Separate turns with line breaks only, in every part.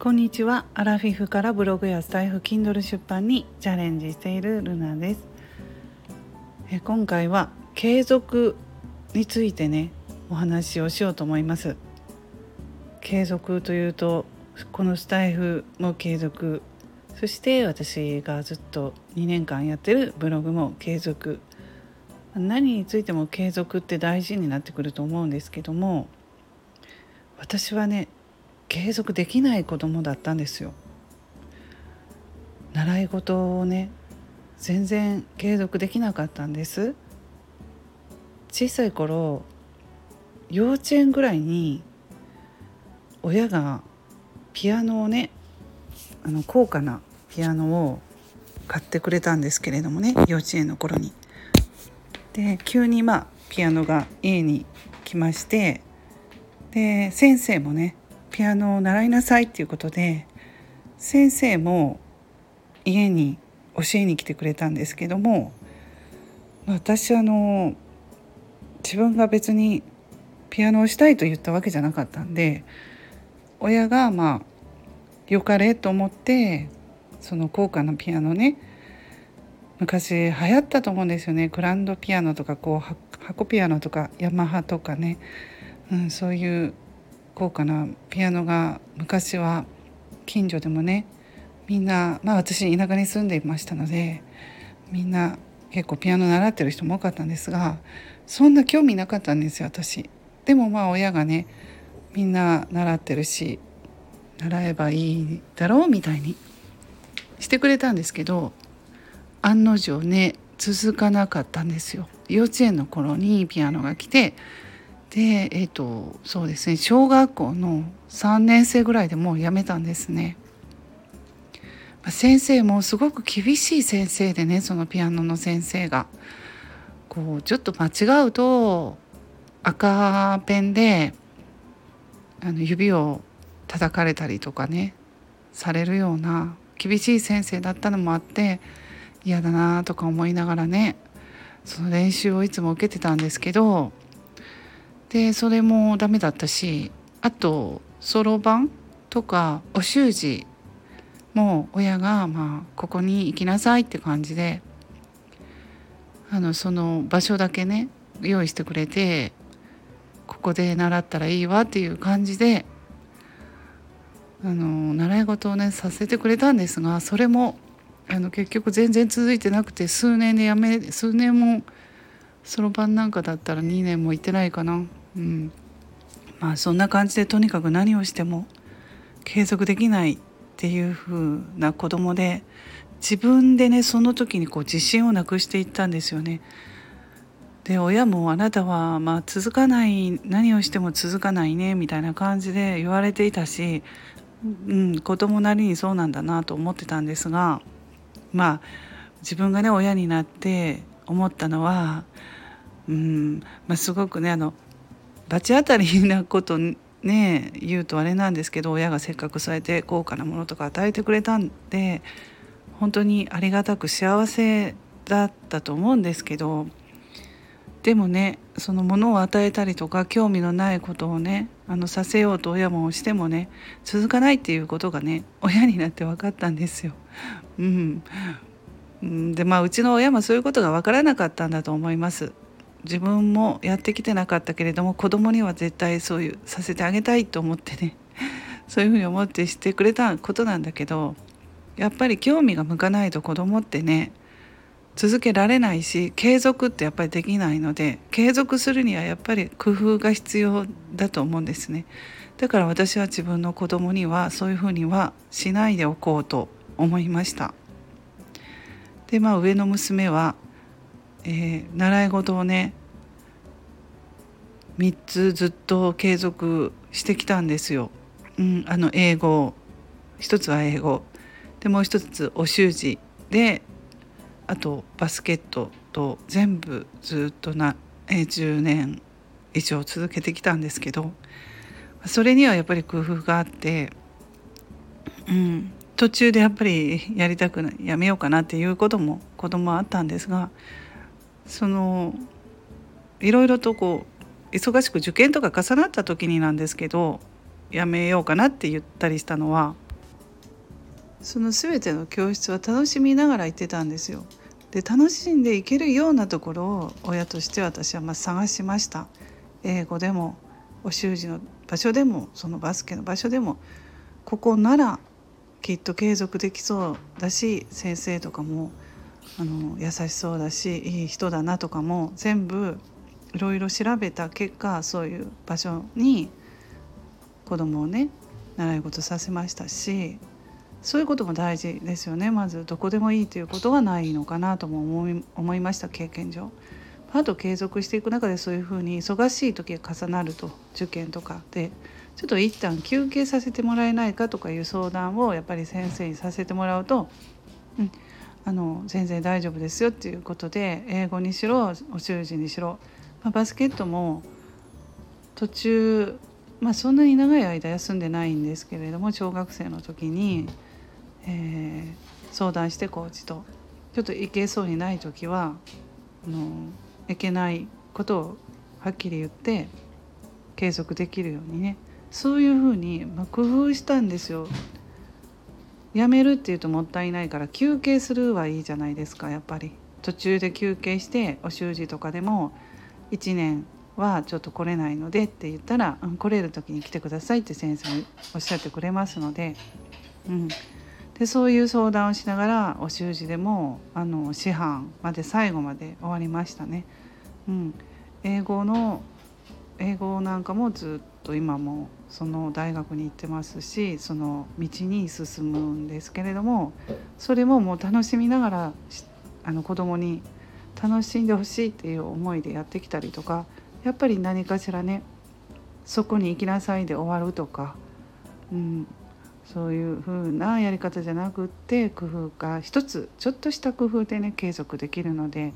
こんにちは。アラフィフからブログやスタイフ Kindle 出版にチャレンジしているルナです。え今回は継続についてねお話をしようと思います。継続というとこのスタイフも継続そして私がずっと2年間やってるブログも継続何についても継続って大事になってくると思うんですけども私はね継続できない子供だったんですよ習い事をね全然継続できなかったんです小さい頃幼稚園ぐらいに親がピアノをねあの高価なピアノを買ってくれたんですけれどもね幼稚園の頃に。で急にまあピアノが家に来ましてで先生もねピアノを習いなさいっていうことで先生も家に教えに来てくれたんですけども私あの自分が別にピアノをしたいと言ったわけじゃなかったんで親がまあよかれと思ってその高価なピアノね昔流行ったと思うんですよねグランドピアノとかこう箱ピアノとかヤマハとかね、うん、そういう高価なピアノが昔は近所でもねみんなまあ私田舎に住んでいましたのでみんな結構ピアノ習ってる人も多かったんですがそんな興味なかったんですよ私。でもまあ親がねみんな習ってるし習えばいいだろうみたいにしてくれたんですけど案の定ね続かなかったんですよ。幼稚園の頃にピアノが来てでえっ、ー、とそうですね小学校の3年生ぐらいでもうやめたんですね。先生もすごく厳しい先生でねそのピアノの先生が。こうちょっと間違うと赤ペンであの指を叩かれたりとかねされるような厳しい先生だったのもあって嫌だなとか思いながらねその練習をいつも受けてたんですけどでそれもダメだったしあとそろばんとかお習字も親がまあここに行きなさいって感じであのその場所だけね用意してくれてここで習ったらいいわっていう感じであの習い事をねさせてくれたんですがそれもあの結局全然続いてなくて数年でやめ数年もそろばんなんかだったら2年も行ってないかなうんまあそんな感じでとにかく何をしても継続できないっていう風な子供で自分でねその時にこう自信をなくしていったんですよね。で親もあなたはまあ続かない何をしても続かないねみたいな感じで言われていたし、うん、子供なりにそうなんだなと思ってたんですがまあ自分がね親になって思ったのは、うんまあ、すごくねあの罰当たりなことね言うとあれなんですけど親がせっかくそうやって高価なものとか与えてくれたんで本当にありがたく幸せだったと思うんですけどでもねそのものを与えたりとか興味のないことをねあのさせようと親もしてもね続かないっていうことがね親になって分かったんですよ。うん、でまあうちの親もそういうことが分からなかったんだと思います。自分もやってきてなかったけれども子供には絶対そういうさせてあげたいと思ってねそういうふうに思ってしてくれたことなんだけどやっぱり興味が向かないと子供ってね続けられないし継続ってやっぱりできないので継続するにはやっぱり工夫が必要だと思うんですね。だから私は自分の子供にはそういうふうにはしないでおこうと思いました。でまあ上の娘は、えー、習い事をね3つずっと継続してきたんですよ、うん、あの英語。一つは英語。でもう一つお習字。であとバスケットと全部ずっとな、え10年以上続けてきたんですけどそれにはやっぱり工夫があって、うん、途中でやっぱりやりたくないやめようかなっていうことも子供はあったんですがそのいろいろとこう忙しく受験とか重なった時になんですけどやめようかなって言ったりしたのはその全ての教室は楽しみながら行ってたんですよ。で楽しんでいけるようなところを親として私はま探しました。英語でもお習字の場所でもそのバスケの場所でもここならきっと継続できそうだし先生とかもあの優しそうだしいい人だなとかも全部いろいろ調べた結果そういう場所に子供をね習い事させましたしそういうことも大事ですよねまずどこでもいいということがないのかなとも思い思いました経験上。あと継続していく中でそういうふうに忙しい時が重なると受験とかでちょっと一旦休憩させてもらえないかとかいう相談をやっぱり先生にさせてもらうと、うん、あの全然大丈夫ですよっていうことで英語にしろお習字にしろ、まあ、バスケットも途中、まあ、そんなに長い間休んでないんですけれども小学生の時に、えー、相談してコーチとちょっと行けそうにない時はあのいけないことをはっきり言って継続できるようにね。そういうふうに、まあ、工夫したんですよ。やめるっていうともったいないから休憩するはいいじゃないですかやっぱり。途中で休憩してお習字とかでも1年はちょっと来れないのでって言ったら、うん、来れる時に来てくださいって先生もおっしゃってくれますので,、うん、でそういう相談をしながらお習字でもあの師範まで最後まで終わりましたね。うん、英語の英語なんかもずっと今もその大学に行ってますしその道に進むんですけれどもそれももう楽しみながらあの子供に楽しんでほしいっていう思いでやってきたりとかやっぱり何かしらねそこに行きなさいで終わるとか、うん、そういう風なやり方じゃなくって工夫が一つちょっとした工夫でね継続できるので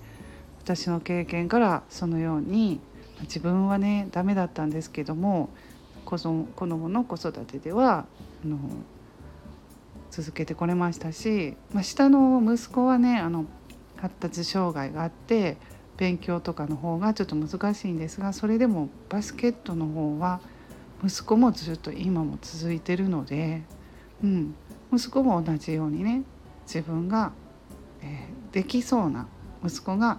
私の経験からそのように自分はねダメだったんですけども子供の子育てではあの続けてこれましたし、まあ、下の息子はねあの発達障害があって勉強とかの方がちょっと難しいんですがそれでもバスケットの方は息子もずっと今も続いてるので、うん、息子も同じようにね自分が、えー、できそうな息子が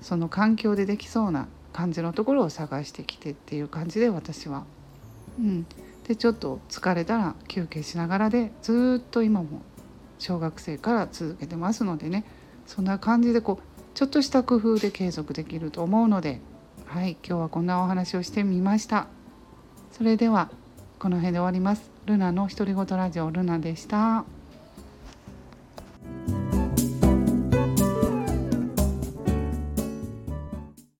その環境でできそうな感じのところを探してきてっていう感じで私は。うん、でちょっと疲れたら休憩しながらでずっと今も小学生から続けてますのでねそんな感じでこうちょっとした工夫で継続できると思うのではい今日はこんなお話をしてみました。それではこの辺で終わります。ルナの独り言ラジオルナでした。